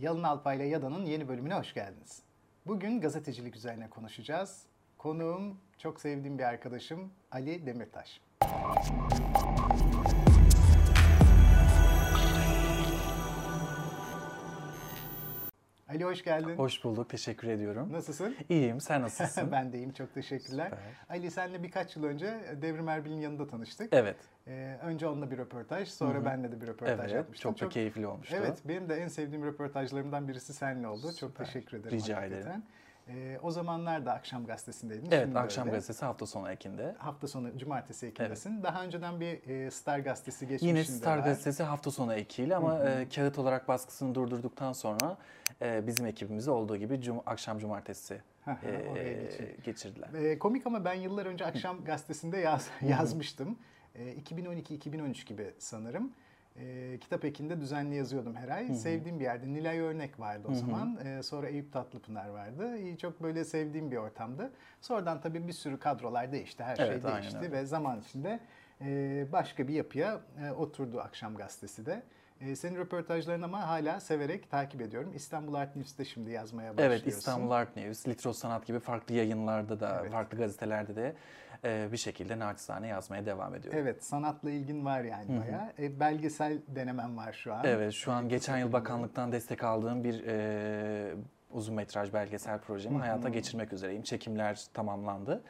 Yalın Alpay ile Yada'nın yeni bölümüne hoş geldiniz. Bugün gazetecilik üzerine konuşacağız. Konuğum çok sevdiğim bir arkadaşım Ali Demirtaş. Ali hoş geldin. Hoş bulduk, teşekkür ediyorum. Nasılsın? İyiyim, sen nasılsın? ben de iyiyim, çok teşekkürler. Süper. Ali senle birkaç yıl önce Devrim Erbil'in yanında tanıştık. Evet, Ee, önce onunla bir röportaj, sonra benle de bir röportaj evet. yapmıştım. Çok da keyifli olmuştu. Evet, benim de en sevdiğim röportajlarımdan birisi seninle oldu. Çok Süper. teşekkür ederim. Rica hakikaten. ederim. Ee, o zamanlar da Akşam Gazetesi'ndeydin. Evet, şimdi akşam öyle. gazetesi hafta sonu ekinde. Hafta sonu, cumartesi ekindesin. Daha önceden bir e, Star Gazetesi geçmişinde Yine Star var. gazetesi hafta sonu ekiyle ama e, kağıt olarak baskısını durdurduktan sonra e, bizim ekibimizi olduğu gibi cum- akşam cumartesi Hı hı, e, geçirdiler. E, komik ama ben yıllar önce Akşam Gazetesi'nde yaz, yazmıştım. E, 2012-2013 gibi sanırım. E, kitap ekinde düzenli yazıyordum her ay. Sevdiğim bir yerde. Nilay Örnek vardı o zaman. E, sonra Eyüp Tatlıpınar vardı. E, çok böyle sevdiğim bir ortamdı. Sonradan tabii bir sürü kadrolar değişti. Her Evet, şey değişti ve zaman içinde e, başka bir yapıya e, oturdu Akşam Gazetesi de. E, senin röportajlarını ama hala severek takip ediyorum. İstanbul Art News'te şimdi yazmaya başlıyorsun. Evet, İstanbul Art News, Litros Sanat gibi farklı yayınlarda da, Evet. farklı gazetelerde de e, bir şekilde naçizane yazmaya devam ediyorum. Evet, sanatla ilgin var yani bayağı. E, belgesel denemen var şu an. Evet, şu an E, geçen yıl bakanlıktan destek aldığım bir e, uzun metraj belgesel projemi hayata geçirmek üzereyim. Çekimler tamamlandı.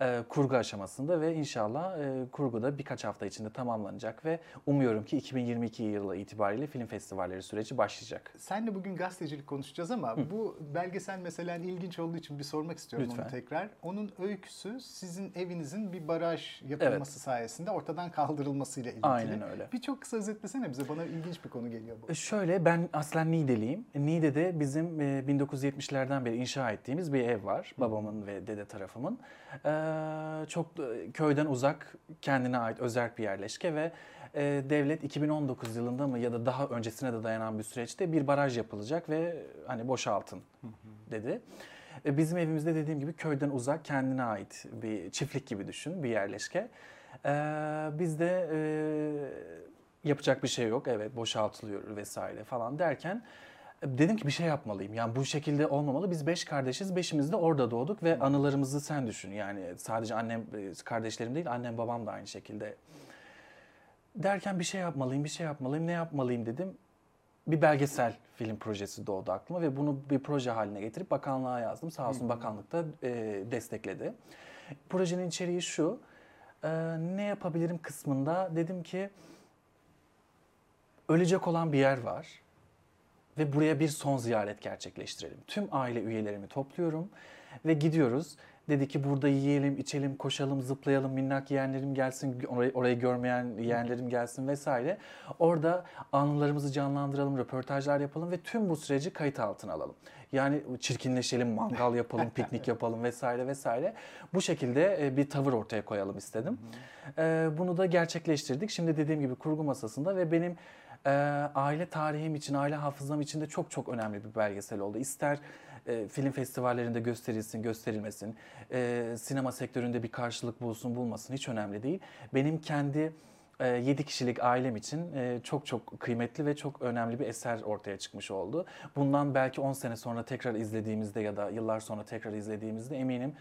E, kurgu aşamasında ve inşallah e, kurgu da birkaç hafta içinde tamamlanacak ve umuyorum ki 2022 yılı itibariyle film festivalleri süreci başlayacak. Senle bugün gazetecilik konuşacağız ama bu belgesel meselen ilginç olduğu için bir sormak istiyorum onu Lütfen. tekrar. Onun öyküsü sizin evinizin bir baraj yapılması sayesinde ortadan kaldırılmasıyla ilgili. Aynen öyle. Bir çok kısa özetlesene bize. Bana ilginç bir konu geliyor bu. E, Şöyle ben aslen Niğdeliyim. Niğde'de bizim e, 1970'lerden beri inşa ettiğimiz bir ev var. Babamın ve dede tarafımın. E, Çok da köyden uzak, kendine ait özerk bir yerleşke ve e, devlet 2019 yılında mı ya da daha öncesine de dayanan bir süreçte bir baraj yapılacak ve hani boşaltın dedi. E, Bizim evimizde dediğim gibi köyden uzak, kendine ait bir çiftlik gibi düşün, bir yerleşke. E, Biz de e, yapacak bir şey yok. Evet boşaltılıyor vesaire falan derken e, dedim ki bir şey yapmalıyım. Yani bu şekilde olmamalı. Biz beş kardeşiz. Beşimiz de orada doğduk ve anılarımızı sen düşün. Yani sadece annem, e, kardeşlerim değil, annem babam da aynı şekilde. Derken bir şey yapmalıyım, bir şey yapmalıyım. Ne yapmalıyım dedim. Bir belgesel film projesi doğdu aklıma ve bunu bir proje haline getirip bakanlığa yazdım. Sağ olsun bakanlık da e, destekledi. Projenin içeriği şu. e, ne yapabilirim kısmında dedim ki ölecek olan bir yer var ve buraya bir son ziyaret gerçekleştirelim. Tüm aile üyelerimi topluyorum ve gidiyoruz. Dedi ki burada yiyelim, içelim, koşalım, zıplayalım, minnak yeğenlerim gelsin, orayı, orayı görmeyen yeğenlerim gelsin vesaire. Orada anılarımızı canlandıralım, röportajlar yapalım ve tüm bu süreci kayıt altına alalım. Yani çirkinleşelim, mangal yapalım, piknik yapalım vesaire vesaire. Bu şekilde e, bir tavır ortaya koyalım istedim. E, Bunu da gerçekleştirdik. Şimdi dediğim gibi kurgu masasında ve benim e, aile tarihim için, aile hafızam için de çok çok önemli bir belgesel oldu. İster e, film festivallerinde gösterilsin, gösterilmesin, e, sinema sektöründe bir karşılık bulsun, bulmasın hiç önemli değil. Benim kendi 7 kişilik ailem için e, çok çok kıymetli ve çok önemli bir eser ortaya çıkmış oldu. Bundan belki 10 sene sonra tekrar izlediğimizde ya da yıllar sonra tekrar izlediğimizde eminim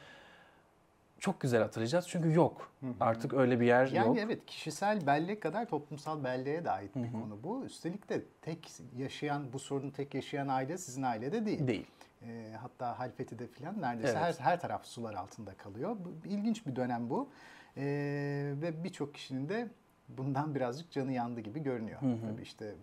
çok güzel hatırlayacağız. Çünkü yok. Artık öyle bir yer Yani yok. evet kişisel bellek kadar toplumsal belleğe de ait bir konu bu. Üstelik de tek yaşayan bu sorunu tek yaşayan aile sizin ailede değil. Değil. E, hatta Halfeti'de falan neredeyse Evet. her, her taraf sular altında kalıyor. Bu, ilginç bir dönem bu. E, ve birçok kişinin de bundan birazcık canı yandı gibi görünüyor. Tabii işte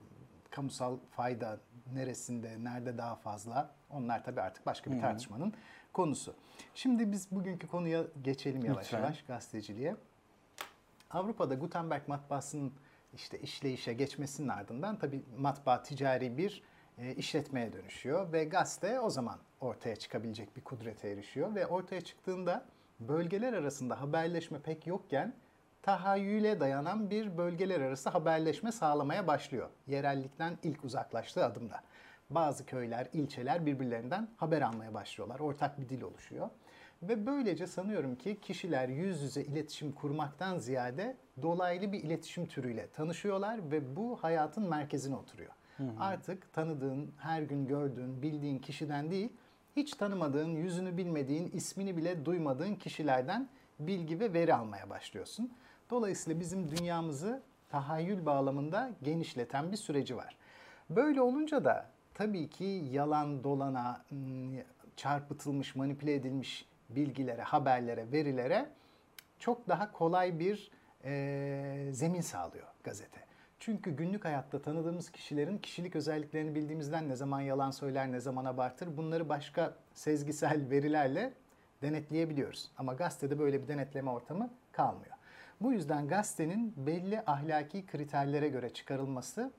kamusal fayda neresinde, nerede daha fazla onlar tabii artık başka bir tartışmanın konusu. Şimdi biz bugünkü konuya geçelim yavaş Lütfen. yavaş gazeteciliğe. Avrupa'da Gutenberg matbaasının işte işleyişe geçmesinin ardından tabii matbaa ticari bir e, işletmeye dönüşüyor ve gazete o zaman ortaya çıkabilecek bir kudrete erişiyor ve ortaya çıktığında bölgeler arasında haberleşme pek yokken tahayyüle dayanan bir bölgeler arası haberleşme sağlamaya başlıyor. Yerellikten ilk uzaklaştığı adımda. Bazı köyler, ilçeler birbirlerinden haber almaya başlıyorlar. Ortak bir dil oluşuyor. Ve böylece sanıyorum ki kişiler yüz yüze iletişim kurmaktan ziyade dolaylı bir iletişim türüyle tanışıyorlar ve bu hayatın merkezine oturuyor. Artık tanıdığın, her gün gördüğün, bildiğin kişiden değil, hiç tanımadığın, yüzünü bilmediğin, ismini bile duymadığın kişilerden bilgi ve veri almaya başlıyorsun. Dolayısıyla bizim dünyamızı tahayyül bağlamında genişleten bir süreci var. Böyle olunca da tabii ki yalan, dolana, çarpıtılmış, manipüle edilmiş bilgilere, haberlere, verilere çok daha kolay bir e, zemin sağlıyor gazete. Çünkü günlük hayatta tanıdığımız kişilerin kişilik özelliklerini bildiğimizden ne zaman yalan söyler, ne zaman abartır bunları başka sezgisel verilerle denetleyebiliyoruz. Ama gazetede böyle bir denetleme ortamı kalmıyor. Bu yüzden gazetenin belli ahlaki kriterlere göre çıkarılması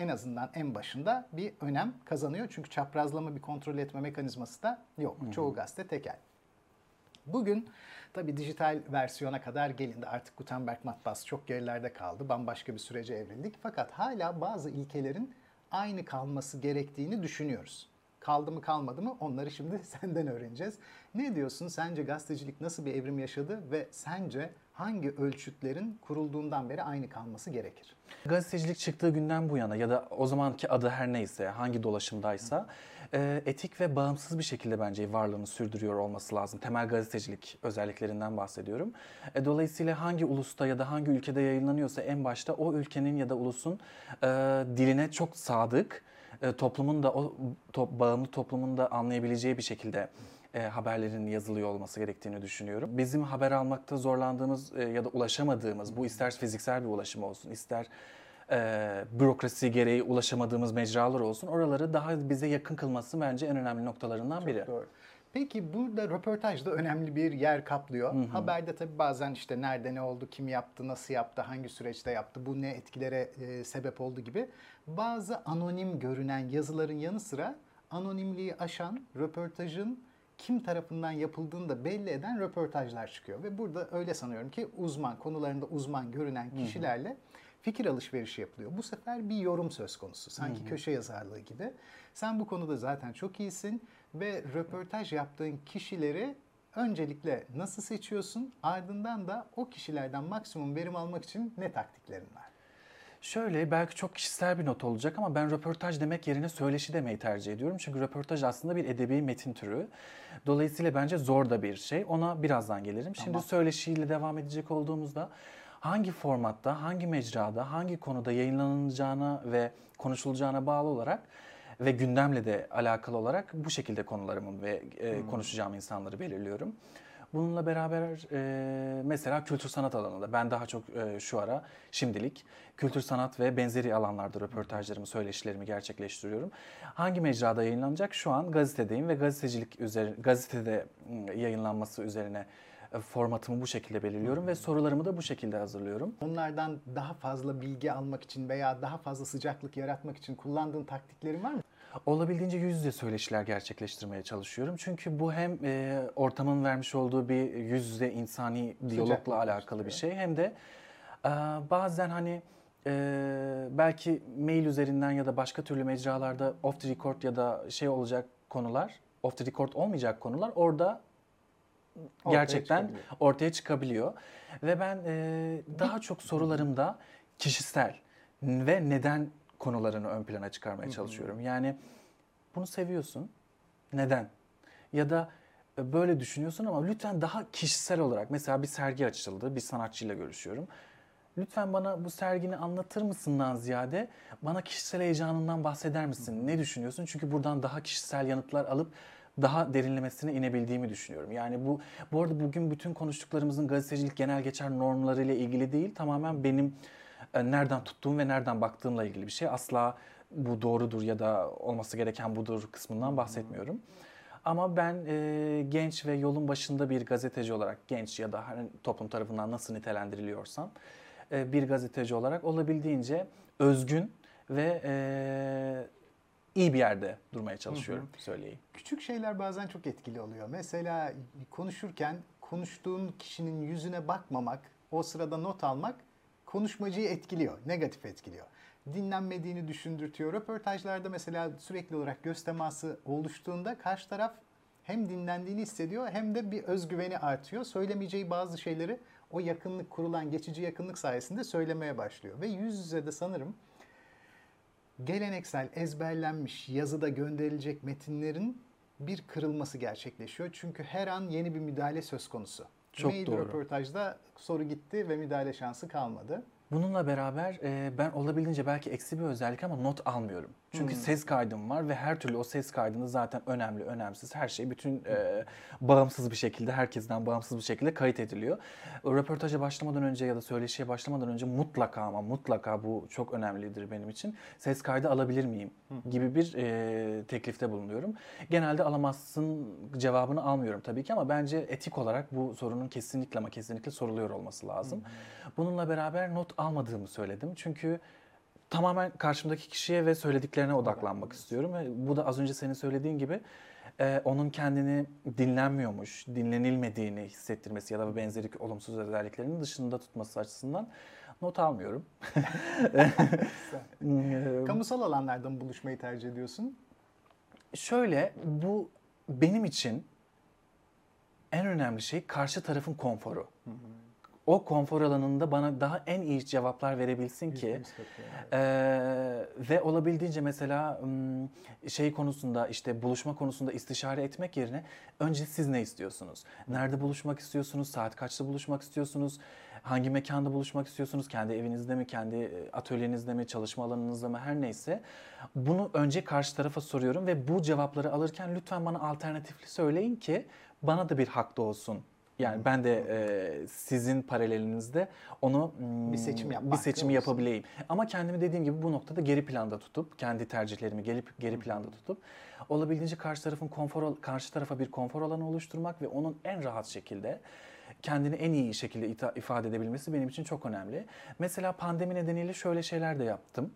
en azından en başında bir önem kazanıyor. Çünkü çaprazlama bir kontrol etme mekanizması da yok. Çoğu gazete tekel. Bugün tabii dijital versiyona kadar gelindi. Artık Gutenberg matbaası çok gerilerde kaldı. Bambaşka bir sürece evrildik. Fakat hala bazı ilkelerin aynı kalması gerektiğini düşünüyoruz. Kaldı mı kalmadı mı onları şimdi senden öğreneceğiz. Ne diyorsun? Sence gazetecilik nasıl bir evrim yaşadı ve sence hangi ölçütlerin kurulduğundan beri aynı kalması gerekir? Gazetecilik çıktığı günden bu yana ya da o zamanki adı her neyse, hangi dolaşımdaysa e, etik ve bağımsız bir şekilde bence varlığını sürdürüyor olması lazım. Temel gazetecilik özelliklerinden bahsediyorum. E, dolayısıyla hangi ulusta ya da hangi ülkede yayınlanıyorsa en başta o ülkenin ya da ulusun e, diline çok sadık, toplumun da o to, bağımlı toplumun da anlayabileceği bir şekilde e, haberlerin yazılıyor olması gerektiğini düşünüyorum. Bizim haber almakta zorlandığımız e, ya da ulaşamadığımız, bu ister fiziksel bir ulaşım olsun, ister e, bürokrasi gereği ulaşamadığımız mecralar olsun, oraları daha bize yakın kılması bence en önemli noktalarından biri. Doğru. Peki burada röportaj da önemli bir yer kaplıyor. Haberde tabii bazen işte nerede ne oldu, kim yaptı, nasıl yaptı, hangi süreçte yaptı, bu ne etkilere e, sebep oldu gibi bazı anonim görünen yazıların yanı sıra anonimliği aşan röportajın kim tarafından yapıldığını da belli eden röportajlar çıkıyor. Ve burada öyle sanıyorum ki uzman, konularında uzman görünen kişilerle fikir alışverişi yapılıyor. Bu sefer bir yorum söz konusu. Sanki köşe yazarlığı gibi. Sen bu konuda zaten çok iyisin ve röportaj yaptığın kişileri öncelikle nasıl seçiyorsun? Ardından da o kişilerden maksimum verim almak için ne taktiklerin var? Şöyle belki çok kişisel bir not olacak ama ben röportaj demek yerine söyleşi demeyi tercih ediyorum. Çünkü röportaj aslında bir edebi metin türü. Dolayısıyla bence zor da bir şey. Ona birazdan gelirim. Şimdi Tamam. söyleşiyle devam edecek olduğumuzda hangi formatta, hangi mecrada, hangi konuda yayınlanacağına ve konuşulacağına bağlı olarak ve gündemle de alakalı olarak bu şekilde konularımı ve e, konuşacağım insanları belirliyorum. Bununla beraber e, mesela kültür sanat alanında ben daha çok e, şu ara şimdilik kültür sanat ve benzeri alanlarda röportajlarımı, söyleşilerimi gerçekleştiriyorum. Hangi mecrada yayınlanacak? Şu an gazetedeyim ve gazetecilik üzerine gazetede m, yayınlanması üzerine formatımı bu şekilde belirliyorum ve sorularımı da bu şekilde hazırlıyorum. Onlardan daha fazla bilgi almak için veya daha fazla sıcaklık yaratmak için kullandığın taktiklerin var mı? Olabildiğince yüz yüze söyleşiler gerçekleştirmeye çalışıyorum. Çünkü bu hem e, ortamın vermiş olduğu bir yüz yüze insani diyalogla alakalı bir gösteriyor. şey. Hem de e, bazen hani e, belki mail üzerinden ya da başka türlü mecralarda off the record ya da şey olacak konular, off the record olmayacak konular orada Ortaya gerçekten çıkabiliyor. ortaya çıkabiliyor. Ve ben e, daha çok sorularımda kişisel ve neden konularını ön plana çıkarmaya çalışıyorum. Yani bunu seviyorsun. Neden? Ya da e, böyle düşünüyorsun ama lütfen daha kişisel olarak mesela bir sergi açıldı, bir sanatçıyla görüşüyorum. Lütfen bana bu sergini anlatır mısından ziyade bana kişisel heyecanından bahseder misin? Ne düşünüyorsun? Çünkü buradan daha kişisel yanıtlar alıp daha derinlemesine inebildiğimi düşünüyorum. Yani bu bu arada bugün bütün konuştuklarımızın gazetecilik genel geçer normlarıyla ilgili değil. Tamamen benim nereden tuttuğum ve nereden baktığımla ilgili bir şey. Asla bu doğrudur ya da olması gereken budur kısmından bahsetmiyorum. Ama ben e, genç ve yolun başında bir gazeteci olarak genç ya da hani toplum tarafından nasıl nitelendiriliyorsam e, bir gazeteci olarak olabildiğince özgün ve e, iyi bir yerde durmaya çalışıyorum söyleyeyim. Küçük şeyler bazen çok etkili oluyor. Mesela konuşurken konuştuğun kişinin yüzüne bakmamak, o sırada not almak konuşmacıyı etkiliyor, negatif etkiliyor. Dinlenmediğini düşündürtüyor. Röportajlarda mesela sürekli olarak göz teması oluştuğunda karşı taraf hem dinlendiğini hissediyor hem de bir özgüveni artıyor. Söylemeyeceği bazı şeyleri o yakınlık kurulan geçici yakınlık sayesinde söylemeye başlıyor. Ve yüz yüze de sanırım geleneksel ezberlenmiş yazıda gönderilecek metinlerin bir kırılması gerçekleşiyor. Çünkü her an yeni bir müdahale söz konusu. Çok Mail doğru. röportajda soru gitti ve müdahale şansı kalmadı. Bununla beraber e, ben olabildiğince belki eksi bir özellik ama not almıyorum. Çünkü ses kaydım var ve her türlü o ses kaydını zaten önemli, önemsiz her şey bütün e, bağımsız bir şekilde, herkesten bağımsız bir şekilde kayıt ediliyor. O röportaja başlamadan önce ya da söyleşiye başlamadan önce mutlaka ama mutlaka bu çok önemlidir benim için. Ses kaydı alabilir miyim gibi bir e, teklifte bulunuyorum. Genelde alamazsın cevabını almıyorum tabii ki ama bence etik olarak bu sorunun kesinlikle ama kesinlikle soruluyor olması lazım. Bununla beraber not almadığımı söyledim. Çünkü tamamen karşımdaki kişiye ve söylediklerine odaklanmak istiyorum. Ve bu da az önce senin söylediğin gibi e, onun kendini dinlenmiyormuş, dinlenilmediğini hissettirmesi ya da benzeri olumsuz özelliklerinin dışında tutması açısından not almıyorum. Kamusal alanlarda mı buluşmayı tercih ediyorsun? Şöyle bu benim için en önemli şey karşı tarafın konforu. O konfor alanında bana daha en iyi cevaplar verebilsin ki. Ee, ve olabildiğince mesela şey konusunda işte buluşma konusunda istişare etmek yerine önce siz ne istiyorsunuz? Nerede buluşmak istiyorsunuz? Saat kaçta buluşmak istiyorsunuz? Hangi mekanda buluşmak istiyorsunuz? Kendi evinizde mi, kendi atölyenizde mi, çalışma alanınızda mı her neyse. Bunu önce karşı tarafa soruyorum ve bu cevapları alırken lütfen bana alternatifli söyleyin ki bana da bir hak doğsun. Yani ben de e, sizin paralelinizde onu mm, Bir seçim yapma bir seçimi yapabileyim. Ama kendimi dediğim gibi bu noktada geri planda tutup kendi tercihlerimi geri geri planda tutup olabildiğince karşı tarafın konfor karşı tarafa bir konfor alanı oluşturmak ve onun en rahat şekilde kendini en iyi şekilde ifade edebilmesi benim için çok önemli. Mesela pandemi nedeniyle şöyle şeyler de yaptım.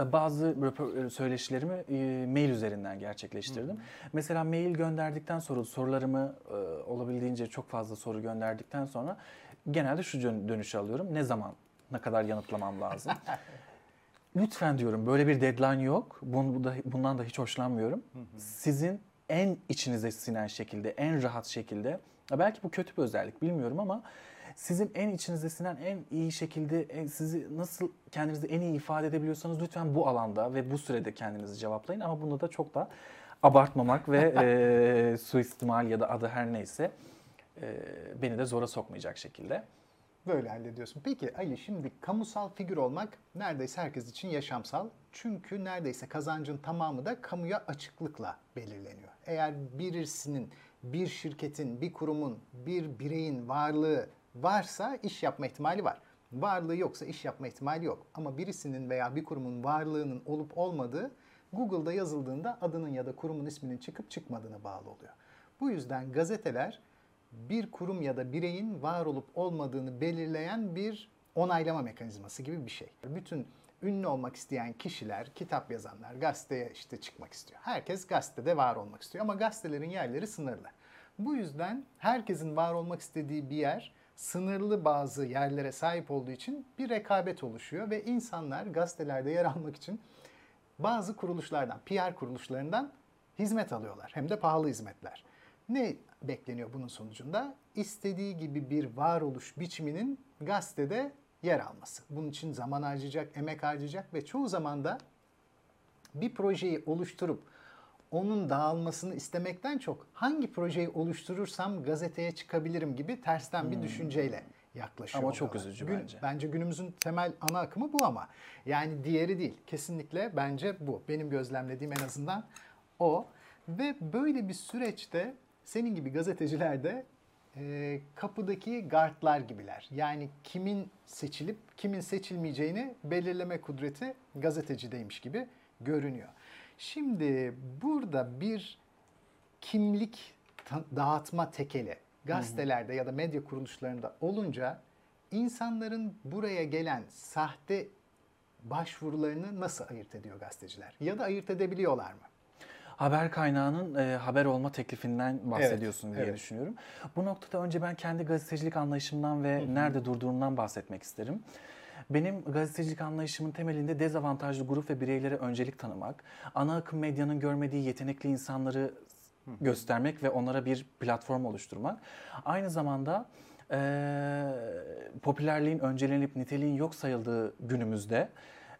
E, Bazı röpo- söyleşilerimi e, mail üzerinden gerçekleştirdim. Mesela mail gönderdikten sonra sorularımı e, olabildiğince çok fazla soru gönderdikten sonra genelde şu dön- dönüşü alıyorum. Ne zaman, ne kadar yanıtlamam lazım? Lütfen diyorum böyle bir deadline yok. Bun- bu da- Bundan da hiç hoşlanmıyorum. Sizin en içinize sinen şekilde, en rahat şekilde, belki bu kötü bir özellik bilmiyorum ama sizin en içinize sinen en iyi şekilde en- sizi nasıl kendinizi en iyi ifade edebiliyorsanız lütfen bu alanda ve bu sürede kendinizi cevaplayın ama bunda da çok da abartmamak ve e, suistimal ya da adı her neyse e, beni de zora sokmayacak şekilde. Böyle hallediyorsun. Peki Ali şimdi kamusal figür olmak neredeyse herkes için yaşamsal. Çünkü neredeyse kazancın tamamı da kamuya açıklıkla belirleniyor. Eğer birisinin, bir şirketin, bir kurumun, bir bireyin varlığı varsa iş yapma ihtimali var. Varlığı yoksa iş yapma ihtimali yok. Ama birisinin veya bir kurumun varlığının olup olmadığı Google'da yazıldığında adının ya da kurumun isminin çıkıp çıkmadığına bağlı oluyor. Bu yüzden gazeteler bir kurum ya da bireyin var olup olmadığını belirleyen bir onaylama mekanizması gibi bir şey. Bütün ünlü olmak isteyen kişiler, kitap yazanlar, gazeteye işte çıkmak istiyor. Herkes gazetede var olmak istiyor ama gazetelerin yerleri sınırlı. Bu yüzden herkesin var olmak istediği bir yer sınırlı bazı yerlere sahip olduğu için bir rekabet oluşuyor ve insanlar gazetelerde yer almak için bazı kuruluşlardan, PR kuruluşlarından hizmet alıyorlar. Hem de pahalı hizmetler. Ne bekleniyor bunun sonucunda? İstediği gibi bir varoluş biçiminin gazetede yer alması. Bunun için zaman harcayacak, emek harcayacak ve çoğu zaman da bir projeyi oluşturup onun dağılmasını istemekten çok hangi projeyi oluşturursam gazeteye çıkabilirim gibi tersten bir düşünceyle yaklaşıyor. Hmm. Ama çok oluyorlar. üzücü Gün- bence. Bence günümüzün temel ana akımı bu ama. Yani diğeri değil. Kesinlikle bence bu. Benim gözlemlediğim en azından o. Ve böyle bir süreçte senin gibi gazeteciler de e, kapıdaki guardlar gibiler. Yani kimin seçilip kimin seçilmeyeceğini belirleme kudreti gazetecideymiş gibi görünüyor. Şimdi burada bir kimlik dağıtma tekeli gazetelerde ya da medya kuruluşlarında olunca insanların buraya gelen sahte başvurularını nasıl ayırt ediyor gazeteciler? Ya da ayırt edebiliyorlar mı? Haber kaynağının e, haber olma teklifinden bahsediyorsun diye evet. düşünüyorum. Bu noktada önce ben kendi gazetecilik anlayışımdan ve nerede durduğumdan bahsetmek isterim. Benim gazetecilik anlayışımın temelinde dezavantajlı grup ve bireylere öncelik tanımak, ana akım medyanın görmediği yetenekli insanları göstermek ve onlara bir platform oluşturmak. Aynı zamanda e, popülerliğin öncelenip niteliğin yok sayıldığı günümüzde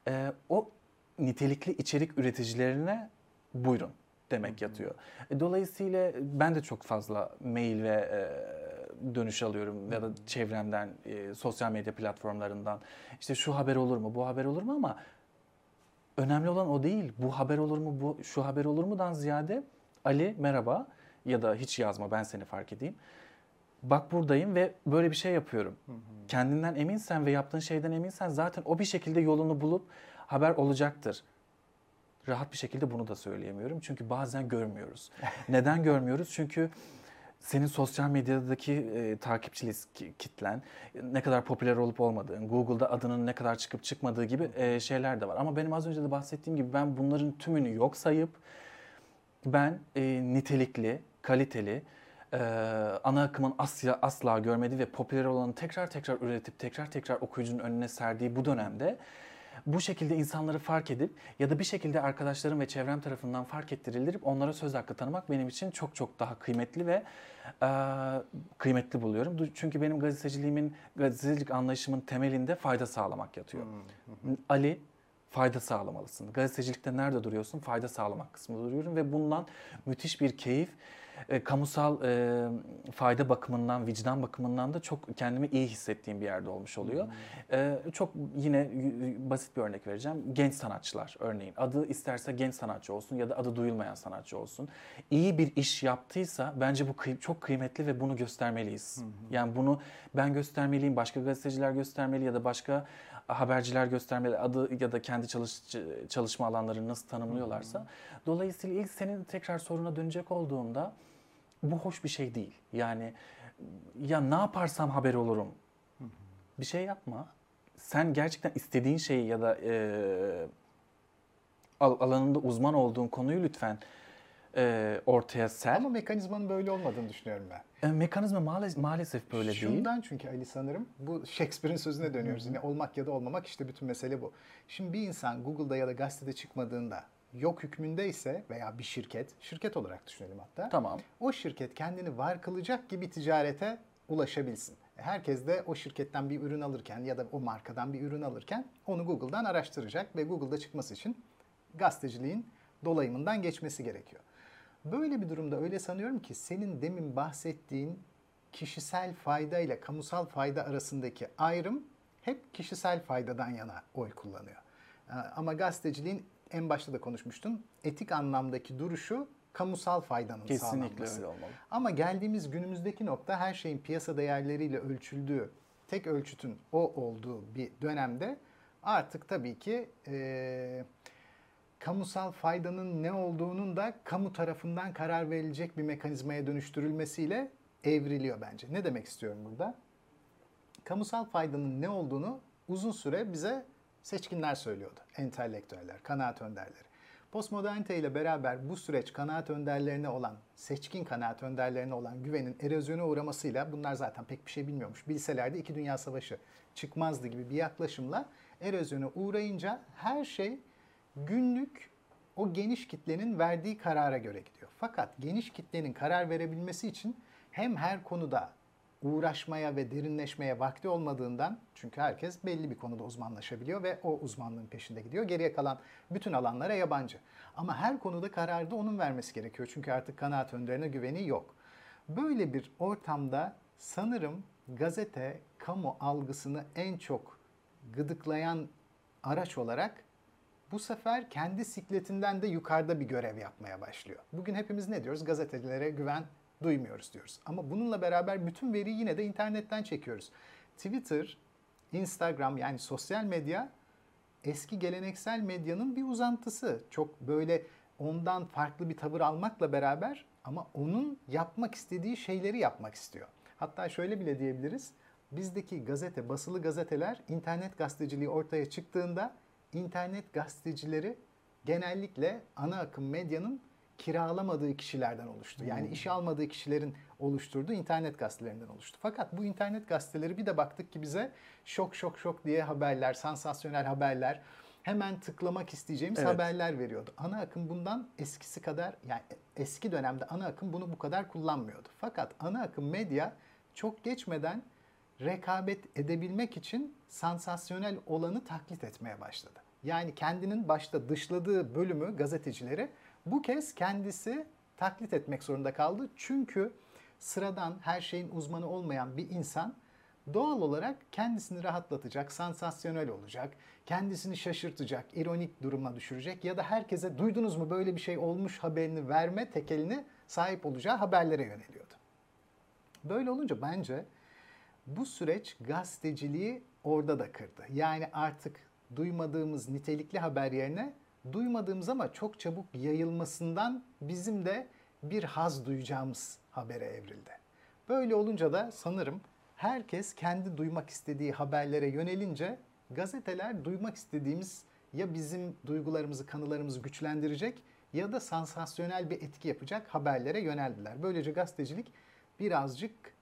e, o nitelikli içerik üreticilerine buyurun demek yatıyor. E, Dolayısıyla ben de çok fazla mail ve e, dönüş alıyorum ya da çevremden, e, sosyal medya platformlarından. İşte şu haber olur mu, bu haber olur mu ama önemli olan o değil. Bu haber olur mu, bu şu haber olur mudan ziyade Ali merhaba ya da hiç yazma ben seni fark edeyim. Bak buradayım ve böyle bir şey yapıyorum. Kendinden eminsen ve yaptığın şeyden eminsen zaten o bir şekilde yolunu bulup haber olacaktır. Rahat bir şekilde bunu da söyleyemiyorum. Çünkü bazen görmüyoruz. Neden görmüyoruz? Çünkü senin sosyal medyadaki e, takipçi kitlen, ne kadar popüler olup olmadığın, Google'da adının ne kadar çıkıp çıkmadığı gibi e, şeyler de var. Ama benim az önce de bahsettiğim gibi ben bunların tümünü yok sayıp ben e, nitelikli, kaliteli, e, ana akımın asla, asla görmediği ve popüler olanı tekrar tekrar üretip tekrar tekrar okuyucunun önüne serdiği bu dönemde bu şekilde insanları fark edip ya da bir şekilde arkadaşlarım ve çevrem tarafından fark ettirilip onlara söz hakkı tanımak benim için çok çok daha kıymetli ve e, kıymetli buluyorum. Çünkü benim gazeteciliğimin, gazetecilik anlayışımın temelinde fayda sağlamak yatıyor. Ali fayda sağlamalısın. Gazetecilikte nerede duruyorsun? Fayda sağlamak kısmında duruyorum ve bundan müthiş bir keyif, e, kamusal e, fayda bakımından, vicdan bakımından da çok kendimi iyi hissettiğim bir yerde olmuş oluyor. E, çok yine basit bir örnek vereceğim. Genç sanatçılar örneğin. Adı isterse genç sanatçı olsun ya da adı duyulmayan sanatçı olsun. İyi bir iş yaptıysa bence bu kıy- çok kıymetli ve bunu göstermeliyiz. Yani bunu ben göstermeliyim, başka gazeteciler göstermeli ya da başka haberciler göstermeli adı ya da kendi çalış, çalışma alanlarını nasıl tanımlıyorlarsa. Dolayısıyla ilk senin tekrar soruna dönecek olduğumda bu hoş bir şey değil. Yani ya ne yaparsam haber olurum. Bir şey yapma. Sen gerçekten istediğin şeyi ya da e, al- alanında uzman olduğun konuyu lütfen e, ortaya ser. Ama mekanizmanın böyle olmadığını düşünüyorum ben. E, mekanizma maalesef, maalesef böyle değil. Şundan çünkü Ali sanırım bu Shakespeare'in sözüne dönüyoruz. Yine olmak ya da olmamak işte bütün mesele bu. Şimdi bir insan Google'da ya da gazetede çıkmadığında yok hükmündeyse veya bir şirket, şirket olarak düşünelim hatta. Tamam. O şirket kendini var kılacak gibi ticarete ulaşabilsin. Herkes de o şirketten bir ürün alırken ya da o markadan bir ürün alırken onu Google'dan araştıracak ve Google'da çıkması için gazeteciliğin dolayımından geçmesi gerekiyor. Böyle bir durumda öyle sanıyorum ki senin demin bahsettiğin kişisel fayda ile kamusal fayda arasındaki ayrım hep kişisel faydadan yana oy kullanıyor. Ee, Ama gazeteciliğin en başta da konuşmuştun. Etik anlamdaki duruşu kamusal faydanın Kesinlikle sağlanması. öyle olmalı. Ama geldiğimiz günümüzdeki nokta her şeyin piyasa değerleriyle ölçüldüğü, tek ölçütün o olduğu bir dönemde artık tabii ki eee, kamusal faydanın ne olduğunun da kamu tarafından karar verilecek bir mekanizmaya dönüştürülmesiyle evriliyor bence. Ne demek istiyorum burada? Kamusal faydanın ne olduğunu uzun süre bize seçkinler söylüyordu. Entelektüeller, kanaat önderleri. Postmodernite ile beraber bu süreç kanaat önderlerine olan, seçkin kanaat önderlerine olan güvenin erozyona uğramasıyla bunlar zaten pek bir şey bilmiyormuş. Bilselerdi iki dünya savaşı çıkmazdı gibi bir yaklaşımla erozyona uğrayınca her şey günlük o geniş kitlenin verdiği karara göre gidiyor. Fakat geniş kitlenin karar verebilmesi için hem her konuda uğraşmaya ve derinleşmeye vakti olmadığından çünkü herkes belli bir konuda uzmanlaşabiliyor ve o uzmanlığın peşinde gidiyor. Geriye kalan bütün alanlara yabancı. Ama her konuda kararı da onun vermesi gerekiyor. Çünkü artık kanaat önderine güveni yok. Böyle bir ortamda sanırım gazete kamu algısını en çok gıdıklayan araç olarak bu sefer kendi sikletinden de yukarıda bir görev yapmaya başlıyor. Bugün hepimiz ne diyoruz? Gazetecilere güven duymuyoruz diyoruz. Ama bununla beraber bütün veriyi yine de internetten çekiyoruz. Twitter, Instagram yani sosyal medya eski geleneksel medyanın bir uzantısı. Çok böyle ondan farklı bir tavır almakla beraber ama onun yapmak istediği şeyleri yapmak istiyor. Hatta şöyle bile diyebiliriz. Bizdeki gazete, basılı gazeteler internet gazeteciliği ortaya çıktığında internet gazetecileri genellikle ana akım medyanın kiralamadığı kişilerden oluştu. Yani işe almadığı kişilerin oluşturduğu internet gazetelerinden oluştu. Fakat bu internet gazeteleri bir de baktık ki bize şok şok şok diye haberler, sansasyonel haberler, hemen tıklamak isteyeceğimiz Evet. haberler veriyordu. Ana akım bundan eskisi kadar yani eski dönemde ana akım bunu bu kadar kullanmıyordu. Fakat ana akım medya çok geçmeden rekabet edebilmek için sansasyonel olanı taklit etmeye başladı. Yani kendinin başta dışladığı bölümü gazetecileri bu kez kendisi taklit etmek zorunda kaldı. Çünkü sıradan her şeyin uzmanı olmayan bir insan doğal olarak kendisini rahatlatacak, sansasyonel olacak, kendisini şaşırtacak, ironik duruma düşürecek ya da herkese duydunuz mu böyle bir şey olmuş haberini verme tekelini sahip olacağı haberlere yöneliyordu. Böyle olunca bence bu süreç gazeteciliği orada da kırdı. Yani artık duymadığımız nitelikli haber yerine duymadığımız ama çok çabuk yayılmasından bizim de bir haz duyacağımız habere evrildi. Böyle olunca da sanırım herkes kendi duymak istediği haberlere yönelince gazeteler duymak istediğimiz ya bizim duygularımızı, kanılarımızı güçlendirecek ya da sansasyonel bir etki yapacak haberlere yöneldiler. Böylece gazetecilik birazcık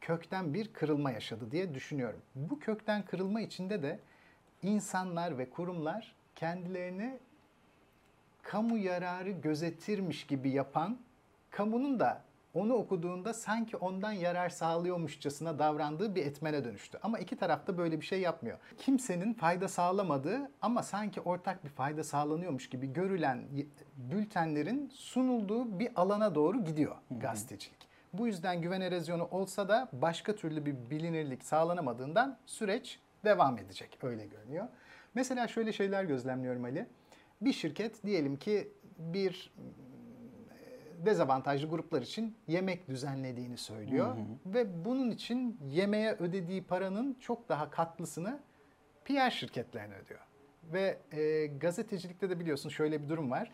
kökten bir kırılma yaşadı diye düşünüyorum. Bu kökten kırılma içinde de insanlar ve kurumlar kendilerini kamu yararı gözetirmiş gibi yapan, kamunun da onu okuduğunda sanki ondan yarar sağlıyormuşçasına davrandığı bir etmene dönüştü. Ama iki tarafta böyle bir şey yapmıyor. Kimsenin fayda sağlamadığı ama sanki ortak bir fayda sağlanıyormuş gibi görülen bültenlerin sunulduğu bir alana doğru gidiyor gazetecilik. Bu yüzden güven erozyonu olsa da başka türlü bir bilinirlik sağlanamadığından süreç devam edecek öyle görünüyor. Mesela şöyle şeyler gözlemliyorum Ali. Bir şirket diyelim ki bir dezavantajlı gruplar için yemek düzenlediğini söylüyor. Hı hı. Ve bunun için yemeğe ödediği paranın çok daha katlısını PR şirketlerine ödüyor. Ve e, gazetecilikte de biliyorsun şöyle bir durum var.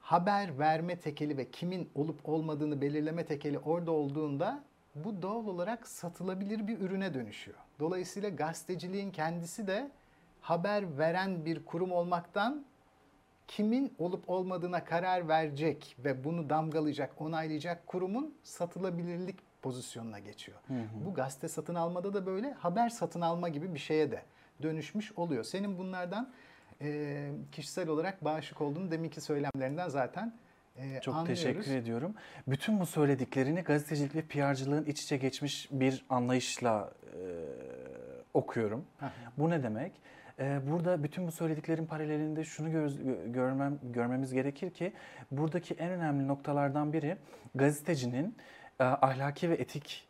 Haber verme tekeli ve kimin olup olmadığını belirleme tekeli orada olduğunda bu doğal olarak satılabilir bir ürüne dönüşüyor. Dolayısıyla gazeteciliğin kendisi de haber veren bir kurum olmaktan kimin olup olmadığına karar verecek ve bunu damgalayacak, onaylayacak kurumun satılabilirlik pozisyonuna geçiyor. Hı hı. Bu gazete satın almada da böyle haber satın alma gibi bir şeye de dönüşmüş oluyor. Senin bunlardan e, kişisel olarak bağışık olduğunu deminki söylemlerinden zaten e, Çok anlıyoruz. teşekkür ediyorum. Bütün bu söylediklerini gazetecilik ve PR'cılığın iç içe geçmiş bir anlayışla e, okuyorum. Bu ne demek? Ee, burada bütün bu söylediklerin paralelinde şunu göz, görmem, görmemiz gerekir ki buradaki en önemli noktalardan biri gazetecinin e, ahlaki ve etik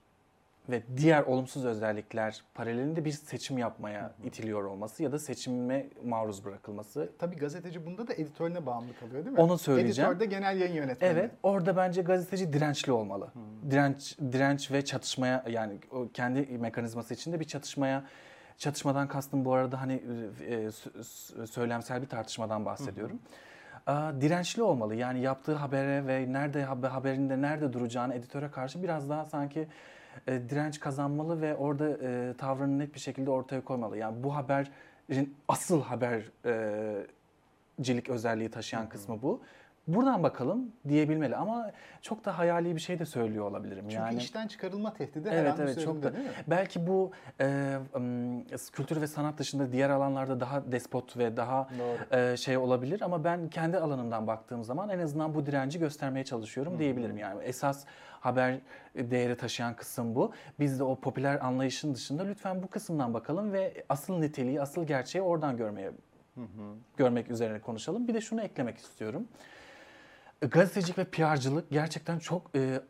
ve diğer olumsuz özellikler paralelinde bir seçim yapmaya itiliyor olması ya da seçime maruz bırakılması. Tabii gazeteci bunda da editörüne bağımlı kalıyor değil mi? Onu söyleyeceğim. Editör de genel yayın yönetmeni. Evet, orada bence gazeteci dirençli olmalı. Hmm. Direnç direnç ve çatışmaya yani o kendi mekanizması içinde bir çatışmaya Çatışmadan kastım bu arada hani e, söylemsel bir tartışmadan bahsediyorum. Hı hı. Dirençli olmalı. Yani yaptığı habere ve nerede haberinde nerede duracağını editöre karşı biraz daha sanki e, direnç kazanmalı ve orada e, tavrını net bir şekilde ortaya koymalı. Yani bu haberin asıl habercilik özelliği taşıyan hı hı. kısmı bu buradan bakalım diyebilmeli ama çok da hayali bir şey de söylüyor olabilirim. Çünkü yani, işten çıkarılma tehdidi evet, her an evet, çok da, değil mi? Belki bu e, kültür ve sanat dışında diğer alanlarda daha despot ve daha e, şey olabilir ama ben kendi alanımdan baktığım zaman en azından bu direnci göstermeye çalışıyorum diyebilirim. Yani esas haber değeri taşıyan kısım bu. Biz de o popüler anlayışın dışında lütfen bu kısımdan bakalım ve asıl niteliği, asıl gerçeği oradan görmeye Hı hı. görmek üzerine konuşalım. Bir de şunu eklemek istiyorum gazetecilik ve PR'cılık gerçekten çok e,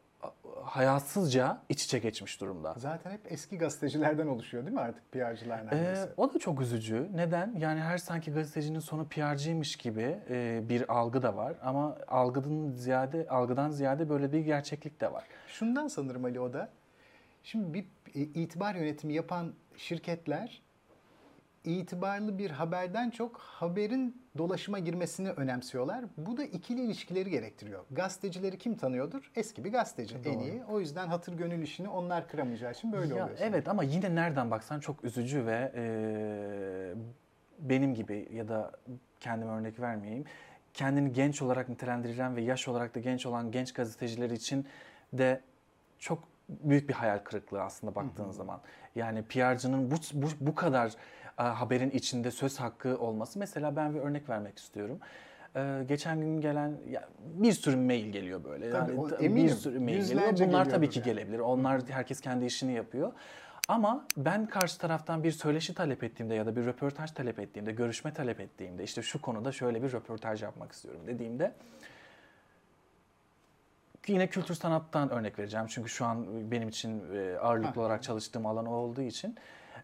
hayatsızca iç içe geçmiş durumda. Zaten hep eski gazetecilerden oluşuyor değil mi artık PR'cılar e, neredeyse? Ee, o da çok üzücü. Neden? Yani her sanki gazetecinin sonu PR'cıymış gibi e, bir algı da var. Ama algıdan ziyade algıdan ziyade böyle bir gerçeklik de var. Şundan sanırım Ali o da. Şimdi bir e, itibar yönetimi yapan şirketler itibarlı bir haberden çok haberin dolaşıma girmesini önemsiyorlar. Bu da ikili ilişkileri gerektiriyor. Gazetecileri kim tanıyordur? Eski bir gazeteci Doğru. en iyi. O yüzden hatır gönül işini onlar kıramayacağı için böyle ya, oluyor. Evet ama yine nereden baksan çok üzücü ve e, benim gibi ya da kendime örnek vermeyeyim. Kendini genç olarak nitelendirilen ve yaş olarak da genç olan genç gazeteciler için de çok büyük bir hayal kırıklığı aslında baktığın hı hı. zaman. Yani PR'cının bu, bu, bu kadar haberin içinde söz hakkı olması. Mesela ben bir örnek vermek istiyorum. Ee, geçen gün gelen ya, bir sürü mail geliyor böyle. Tabii, yani, o, eminim, bir sürü mail geliyor. Bunlar tabii ki yani. gelebilir. Onlar herkes kendi işini yapıyor. Ama ben karşı taraftan bir söyleşi talep ettiğimde ya da bir röportaj talep ettiğimde, görüşme talep ettiğimde işte şu konuda şöyle bir röportaj yapmak istiyorum dediğimde yine kültür sanattan örnek vereceğim. Çünkü şu an benim için e, ağırlıklı Ha. olarak çalıştığım alan olduğu için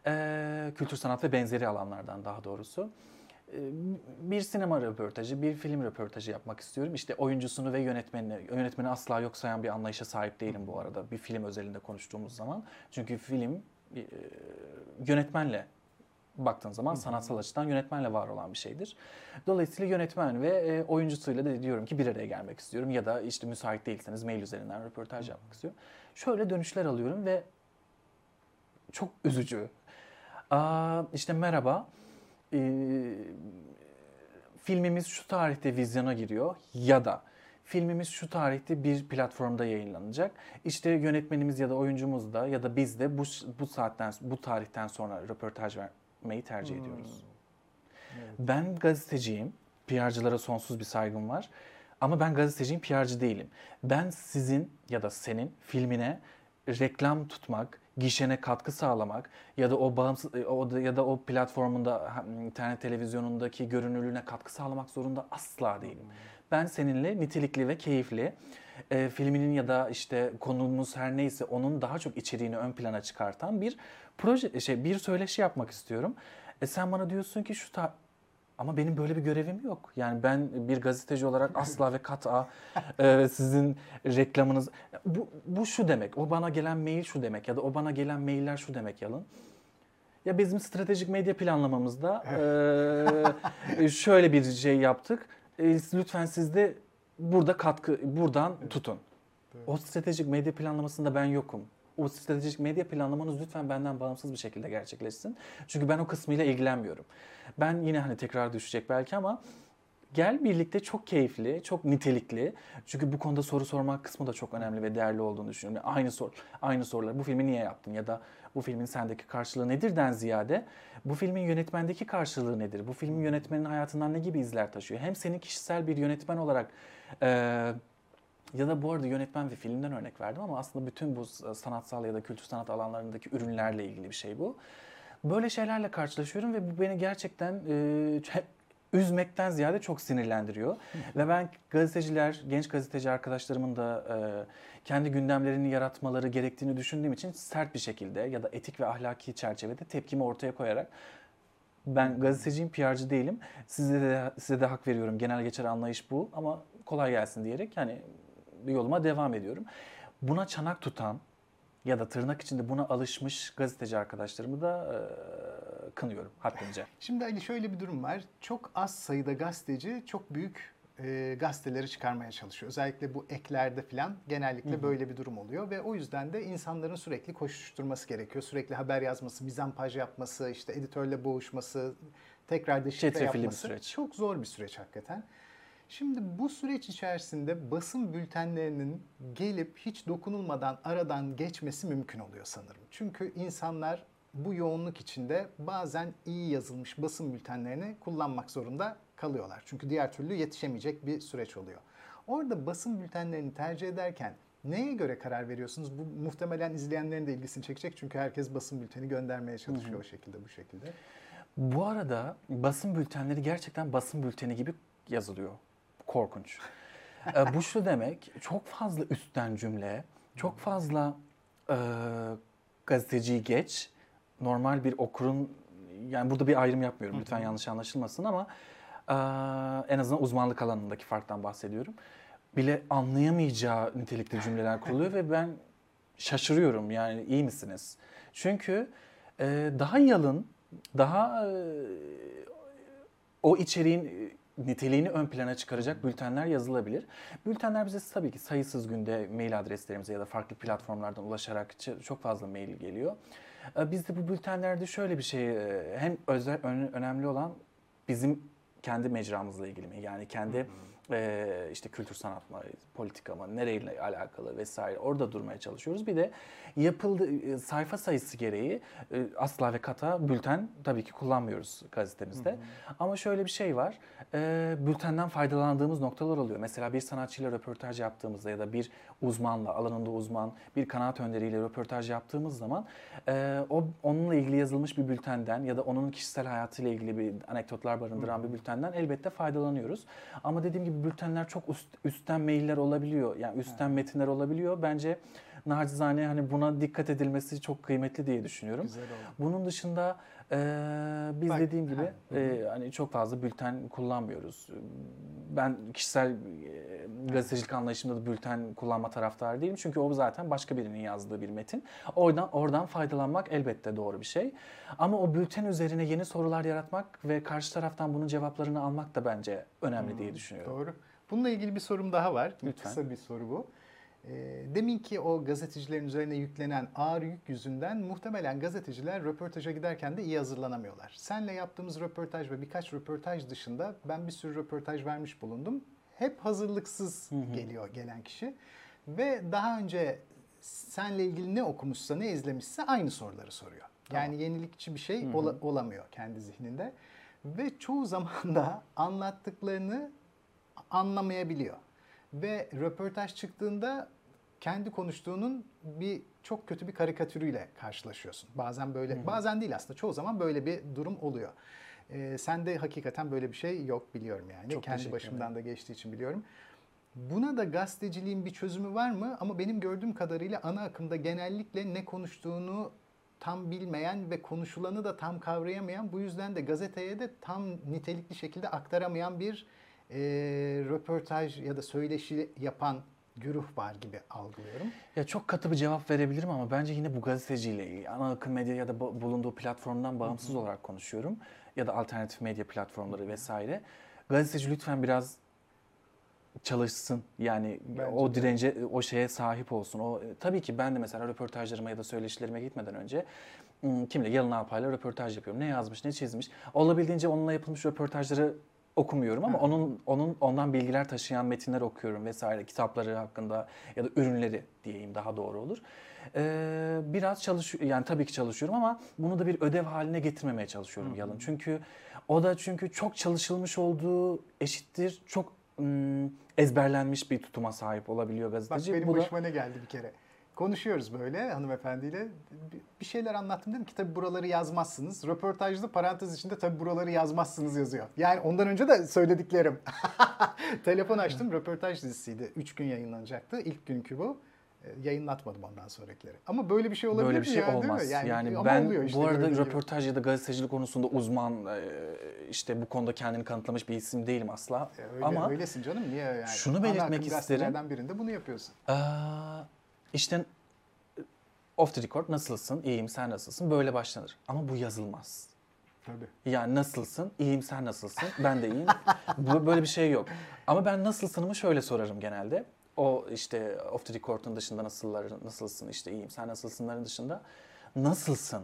e, kültür sanat ve benzeri alanlardan daha doğrusu bir sinema röportajı, bir film röportajı yapmak istiyorum. İşte oyuncusunu ve yönetmenini, yönetmeni asla yok sayan bir anlayışa sahip değilim bu arada. Bir film özelinde konuştuğumuz zaman. Çünkü film yönetmenle baktığın zaman sanatsal açıdan yönetmenle var olan bir şeydir. Dolayısıyla yönetmen ve oyuncusuyla da diyorum ki bir araya gelmek istiyorum ya da işte müsait değilseniz mail üzerinden röportaj yapmak istiyorum. Şöyle dönüşler alıyorum ve çok üzücü. Aa, işte merhaba, ee, filmimiz şu tarihte vizyona giriyor ya da filmimiz şu tarihte bir platformda yayınlanacak. İşte yönetmenimiz ya da oyuncumuz da ya da biz de bu bu saatten bu tarihten sonra röportaj vermeyi tercih ediyoruz. Ben gazeteciyim. PR'cılara sonsuz bir saygım var. Ama ben gazeteciyim, PR'cı değilim. Ben sizin ya da senin filmine reklam tutmak, gişene katkı sağlamak ya da o bağımsız o da- ya da o platformunda internet televizyonundaki görünürlüğüne katkı sağlamak zorunda asla değilim. Ben seninle nitelikli ve keyifli e, filminin ya da işte konumuz her neyse onun daha çok içeriğini ön plana çıkartan bir proje şey bir söyleşi yapmak istiyorum. E sen bana diyorsun ki şu ta- ama benim böyle bir görevim yok. Yani ben bir gazeteci olarak asla ve kat'a e, sizin reklamınız... Bu, bu şu demek, o bana gelen mail şu demek ya da o bana gelen mailler şu demek Yalın. Ya bizim stratejik medya planlamamızda e, şöyle bir şey yaptık. E, lütfen siz de burada katkı, buradan tutun. O stratejik medya planlamasında ben yokum. O stratejik medya planlamanız lütfen benden bağımsız bir şekilde gerçekleşsin. Çünkü ben o kısmıyla ilgilenmiyorum. Ben yine hani tekrar düşecek belki ama gel birlikte çok keyifli, çok nitelikli. Çünkü bu konuda soru sormak kısmı da çok önemli ve değerli olduğunu düşünüyorum. Yani aynı sor, aynı sorular. Bu filmi niye yaptın ya da bu filmin sendeki karşılığı nedirden ziyade bu filmin yönetmendeki karşılığı nedir? Bu filmin yönetmenin hayatından ne gibi izler taşıyor? Hem senin kişisel bir yönetmen olarak eee ya da bu arada yönetmen ve filmden örnek verdim ama aslında bütün bu sanatsal ya da kültür sanat alanlarındaki ürünlerle ilgili bir şey bu. Böyle şeylerle karşılaşıyorum ve bu beni gerçekten e, üzmekten ziyade çok sinirlendiriyor. ve ben gazeteciler, genç gazeteci arkadaşlarımın da e, kendi gündemlerini yaratmaları gerektiğini düşündüğüm için sert bir şekilde ya da etik ve ahlaki çerçevede tepkimi ortaya koyarak ben gazeteciyim, PR'cı değilim. Size de size de hak veriyorum. Genel geçer anlayış bu ama kolay gelsin diyerek yani yoluma devam ediyorum. Buna çanak tutan ya da tırnak içinde buna alışmış gazeteci arkadaşlarımı da e, kınıyorum haddince. Şimdi Ali şöyle bir durum var. Çok az sayıda gazeteci çok büyük e, gazeteleri çıkarmaya çalışıyor. Özellikle bu eklerde falan genellikle böyle bir durum oluyor ve o yüzden de insanların sürekli koşuşturması gerekiyor. Sürekli haber yazması, mizampaj yapması, işte editörle boğuşması, tekrar deşifre Çetrefilli bir yapması süreç. çok zor bir süreç hakikaten. Şimdi bu süreç içerisinde basın bültenlerinin gelip hiç dokunulmadan aradan geçmesi mümkün oluyor sanırım. Çünkü insanlar bu yoğunluk içinde bazen iyi yazılmış basın bültenlerini kullanmak zorunda kalıyorlar. Çünkü diğer türlü yetişemeyecek bir süreç oluyor. Orada basın bültenlerini tercih ederken neye göre karar veriyorsunuz? Bu muhtemelen izleyenlerin de ilgisini çekecek çünkü herkes basın bülteni göndermeye çalışıyor o şekilde bu şekilde. Bu arada basın bültenleri gerçekten basın bülteni gibi yazılıyor. Korkunç. E, bu şu demek, çok fazla üstten cümle, çok fazla e, gazeteciyi geç, normal bir okurun, yani burada bir ayrım yapmıyorum lütfen yanlış anlaşılmasın ama e, en azından uzmanlık alanındaki farktan bahsediyorum. Bile anlayamayacağı nitelikte cümleler kuruluyor ve ben şaşırıyorum yani iyi misiniz? Çünkü e, daha yalın, daha e, o içeriğin niteliğini ön plana çıkaracak bültenler yazılabilir. Bültenler bize tabii ki sayısız günde mail adreslerimize ya da farklı platformlardan ulaşarak çok fazla mail geliyor. E, Biz de bu bültenlerde şöyle bir şey e, hem özel ön- önemli olan bizim kendi mecramızla ilgili mi? Yani kendi Ee, işte kültür sanat mı, politika mı, nereyle alakalı vesaire orada durmaya çalışıyoruz. Bir de yapıldı e, sayfa sayısı gereği e, asla ve kata bülten tabii ki kullanmıyoruz gazetemizde. Ama şöyle bir şey var. E, bültenden faydalandığımız noktalar oluyor. Mesela bir sanatçıyla röportaj yaptığımızda ya da bir uzmanla, alanında uzman, bir kanaat önderiyle röportaj yaptığımız zaman e, o onunla ilgili yazılmış bir bültenden ya da onun kişisel hayatıyla ilgili bir anekdotlar barındıran bir bültenden elbette faydalanıyoruz. Ama dediğim gibi bültenler çok üst, üstten mailler olabiliyor. Yani üstten metinler olabiliyor. Bence nacizane hani buna dikkat edilmesi çok kıymetli diye düşünüyorum. Güzel oldu. Bunun dışında e, biz Bak- dediğim gibi Ha, e, hani çok fazla bülten kullanmıyoruz. Ben kişisel e, gazetecilik anlayışımda da bülten kullanma taraftarı değilim. Çünkü o zaten başka birinin yazdığı bir metin. Oradan oradan faydalanmak elbette doğru bir şey. Ama o bülten üzerine yeni sorular yaratmak ve karşı taraftan bunun cevaplarını almak da bence önemli diye düşünüyorum. Doğru. Bununla ilgili bir sorum daha var. Lütfen. Kısa bir soru bu. E, demin ki o gazetecilerin üzerine yüklenen ağır yük yüzünden muhtemelen gazeteciler röportaja giderken de iyi hazırlanamıyorlar. Senle yaptığımız röportaj ve birkaç röportaj dışında ben bir sürü röportaj vermiş bulundum. Hep hazırlıksız geliyor gelen kişi. Ve daha önce senle ilgili ne okumuşsa ne izlemişse aynı soruları soruyor. Yani yenilikçi bir şey ola- olamıyor kendi zihninde. Ve çoğu zaman da anlattıklarını anlamayabiliyor. Ve röportaj çıktığında kendi konuştuğunun bir çok kötü bir karikatürüyle karşılaşıyorsun. Bazen böyle, bazen değil aslında çoğu zaman böyle bir durum oluyor. Ee, sende hakikaten böyle bir şey yok biliyorum yani. Çok kendi başımdan da geçtiği için biliyorum. Buna da gazeteciliğin bir çözümü var mı? Ama benim gördüğüm kadarıyla ana akımda genellikle ne konuştuğunu tam bilmeyen ve konuşulanı da tam kavrayamayan, bu yüzden de gazeteye de tam nitelikli şekilde aktaramayan bir e, röportaj ya da söyleşi yapan güruh var gibi algılıyorum. Ya çok katı bir cevap verebilirim ama bence yine bu gazeteciyle ilgili. Ana akım medya ya da bu- bulunduğu platformdan bağımsız olarak konuşuyorum. Ya da alternatif medya platformları vesaire. Gazeteci lütfen biraz çalışsın. Yani Bence o de. dirence, o şeye sahip olsun. O tabii ki ben de mesela röportajlarıma ya da söyleşilerime gitmeden önce ım, kimle Yalın Alpay'la röportaj yapıyorum. Ne yazmış, ne çizmiş. Olabildiğince onunla yapılmış röportajları okumuyorum ama Ha. onun onun ondan bilgiler taşıyan metinler okuyorum vesaire kitapları hakkında ya da ürünleri diyeyim daha doğru olur. Ee, biraz çalış yani tabii ki çalışıyorum ama bunu da bir ödev haline getirmemeye çalışıyorum Yalın. Çünkü o da çünkü çok çalışılmış olduğu eşittir çok ım, ezberlenmiş bir tutuma sahip olabiliyor Bak gazeteci. benim Bu da başıma ne geldi bir kere. Konuşuyoruz böyle hanımefendiyle. Bir- şeyler anlattım dedim ki tabii buraları yazmazsınız. Röportajda parantez içinde tabii buraları yazmazsınız yazıyor. Yani ondan önce de söylediklerim. Telefon açtım röportaj dizisiydi. Üç gün yayınlanacaktı. İlk günkü bu. E, Yayınlatmadım ondan sonrakileri. Ama böyle bir şey olabilir Böyle bir şey ya, değil mi? olmaz. Yani, ama ben işte bu arada röportaj ya da gazetecilik konusunda uzman e, işte bu konuda kendini kanıtlamış bir isim değilim asla. E, Öyle, ama öylesin canım niye yani? şunu Ana belirtmek akım isterim. birinde bunu yapıyorsun. Aa, işte off the record nasılsın? İyiyim sen nasılsın? Böyle başlanır. Ama bu yazılmaz. Tabii. Yani nasılsın? İyiyim sen nasılsın? Ben de iyiyim. Bu- Böyle bir şey yok. Ama ben nasılsınımı şöyle sorarım genelde. O işte off the record'un dışında nasıllar, nasılsın işte iyiyim sen nasılsınların dışında nasılsın?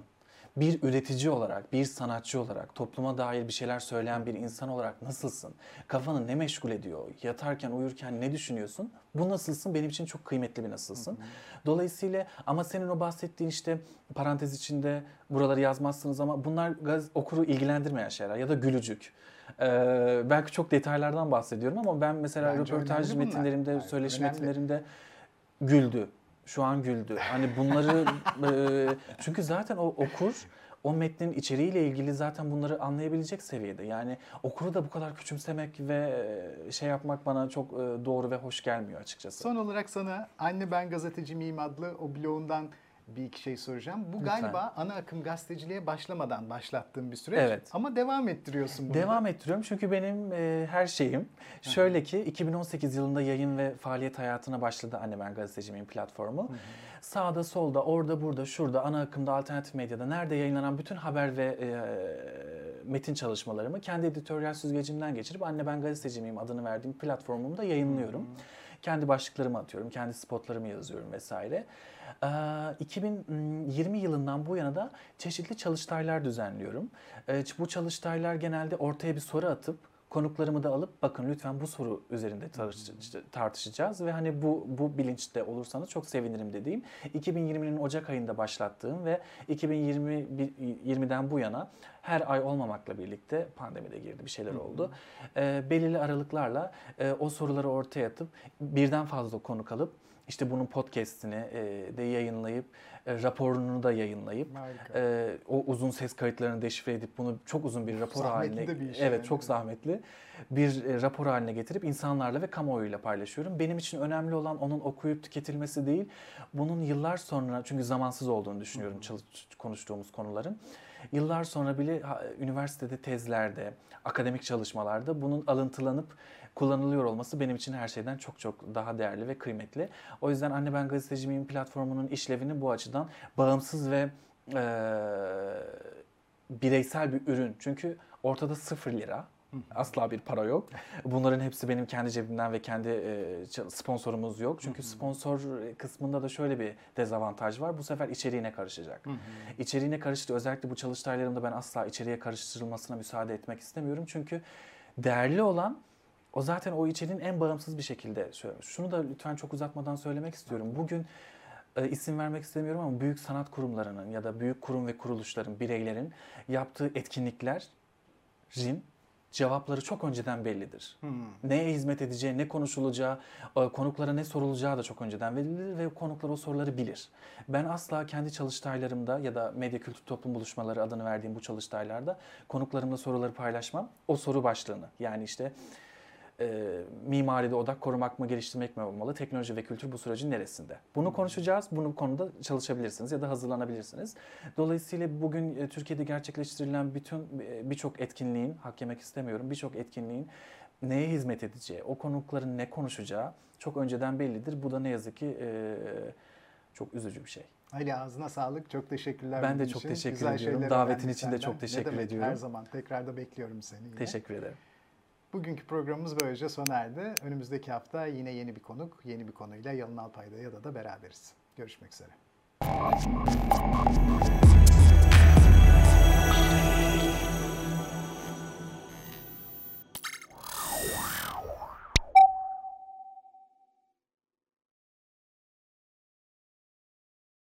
Bir üretici olarak, bir sanatçı olarak, topluma dair bir şeyler söyleyen bir insan olarak nasılsın? Kafanı ne meşgul ediyor? Yatarken, uyurken ne düşünüyorsun? Bu nasılsın benim için çok kıymetli bir nasılsın. Dolayısıyla ama senin o bahsettiğin işte parantez içinde buraları yazmazsınız ama bunlar gaz, okuru ilgilendirmeyen şeyler ya da gülücük. Ee, belki çok detaylardan bahsediyorum ama ben mesela Bence röportaj bunlar. metinlerimde, Hayır, söyleşi önemli. metinlerimde güldü. Şu an güldü. Hani bunları e, çünkü zaten o okur o metnin içeriğiyle ilgili zaten bunları anlayabilecek seviyede. Yani okuru da bu kadar küçümsemek ve e, şey yapmak bana çok e, doğru ve hoş gelmiyor açıkçası. Son olarak sana Anne Ben Gazeteci Miyim adlı o bloğundan bir iki şey soracağım. Bu Lütfen. galiba ana akım gazeteciliğe başlamadan başlattığın bir süreç. Evet. Ama devam ettiriyorsun bunu. Devam ettiriyorum çünkü benim e, her şeyim. Şöyle ki 2018 yılında yayın ve faaliyet hayatına başladı Anne Ben Gazeteciyim platformu. Sağda, solda, orada, burada, şurada, ana akımda, alternatif medyada nerede yayınlanan bütün haber ve e, metin çalışmalarımı kendi editoryal süzgecimden geçirip Anne Ben Gazeteciyim adını verdiğim platformumda yayınlıyorum. Kendi başlıklarımı atıyorum, kendi spotlarımı yazıyorum vesaire. Ee, 2020 yılından bu yana da çeşitli çalıştaylar düzenliyorum. Ee, Bu çalıştaylar genelde ortaya bir soru atıp Konuklarımı da alıp bakın lütfen bu soru üzerinde tartış- tartışacağız ve hani bu bu bilinçte olursanız çok sevinirim dediğim 2020'nin Ocak ayında başlattığım ve 2020 20'den bu yana her ay olmamakla birlikte pandemi de girdi bir şeyler oldu. E, belirli aralıklarla e, o soruları ortaya atıp birden fazla konuk alıp işte bunun podcast'ini e, de yayınlayıp e, raporunu da yayınlayıp Harika. e, o uzun ses kayıtlarını deşifre edip bunu çok uzun bir rapor Zahmetli haline bir iş evet yani. çok zahmetli bir e, rapor haline getirip insanlarla ve kamuoyuyla paylaşıyorum. Benim için önemli olan onun okuyup tüketilmesi değil. Bunun yıllar sonra çünkü zamansız olduğunu düşünüyorum çalış- konuştuğumuz konuların. Yıllar sonra bile üniversitede tezlerde, akademik çalışmalarda bunun alıntılanıp kullanılıyor olması benim için her şeyden çok çok daha değerli ve kıymetli. O yüzden Anne Ben Gazeteci Miyim platformunun işlevini bu açıdan bağımsız ve eee, bireysel bir ürün. Çünkü ortada sıfır lira. Asla bir para yok. Bunların hepsi benim kendi cebimden ve kendi e, sponsorumuz yok. Çünkü sponsor kısmında da şöyle bir dezavantaj var. Bu sefer içeriğine karışacak. İçeriğine karıştı. Özellikle bu çalıştaylarımda ben asla içeriğe karıştırılmasına müsaade etmek istemiyorum. Çünkü değerli olan o zaten o içeriğin en bağımsız bir şekilde. Şunu da lütfen çok uzatmadan söylemek istiyorum. Bugün e, isim vermek istemiyorum ama büyük sanat kurumlarının ya da büyük kurum ve kuruluşların, bireylerin yaptığı etkinliklerin cevapları çok önceden bellidir. Hmm. Neye hizmet edeceği, ne konuşulacağı, e, konuklara ne sorulacağı da çok önceden bellidir ve konuklar o soruları bilir. Ben asla kendi çalıştaylarımda ya da medya kültür toplum buluşmaları adını verdiğim bu çalıştaylarda konuklarımla soruları paylaşmam. O soru başlığını yani işte e, mimaride odak korumak mı, geliştirmek mi olmalı? Teknoloji ve kültür bu sürecin neresinde? Bunu konuşacağız. Bunu konuda çalışabilirsiniz ya da hazırlanabilirsiniz. Dolayısıyla bugün e, Türkiye'de gerçekleştirilen bütün e, birçok etkinliğin, hak yemek istemiyorum, birçok etkinliğin neye hizmet edeceği, o konukların ne konuşacağı çok önceden bellidir. Bu da ne yazık ki e, çok üzücü bir şey. Ali ağzına sağlık. Çok teşekkürler. Ben de çok için. teşekkür Güzel ediyorum. Davetin için de çok teşekkür ne demek, ediyorum. Her zaman tekrar da bekliyorum seni yine. Teşekkür ederim. Bugünkü programımız böylece sona erdi. Önümüzdeki hafta yine yeni bir konuk, yeni bir konuyla Yalın Alpay'da ya da da beraberiz. Görüşmek üzere.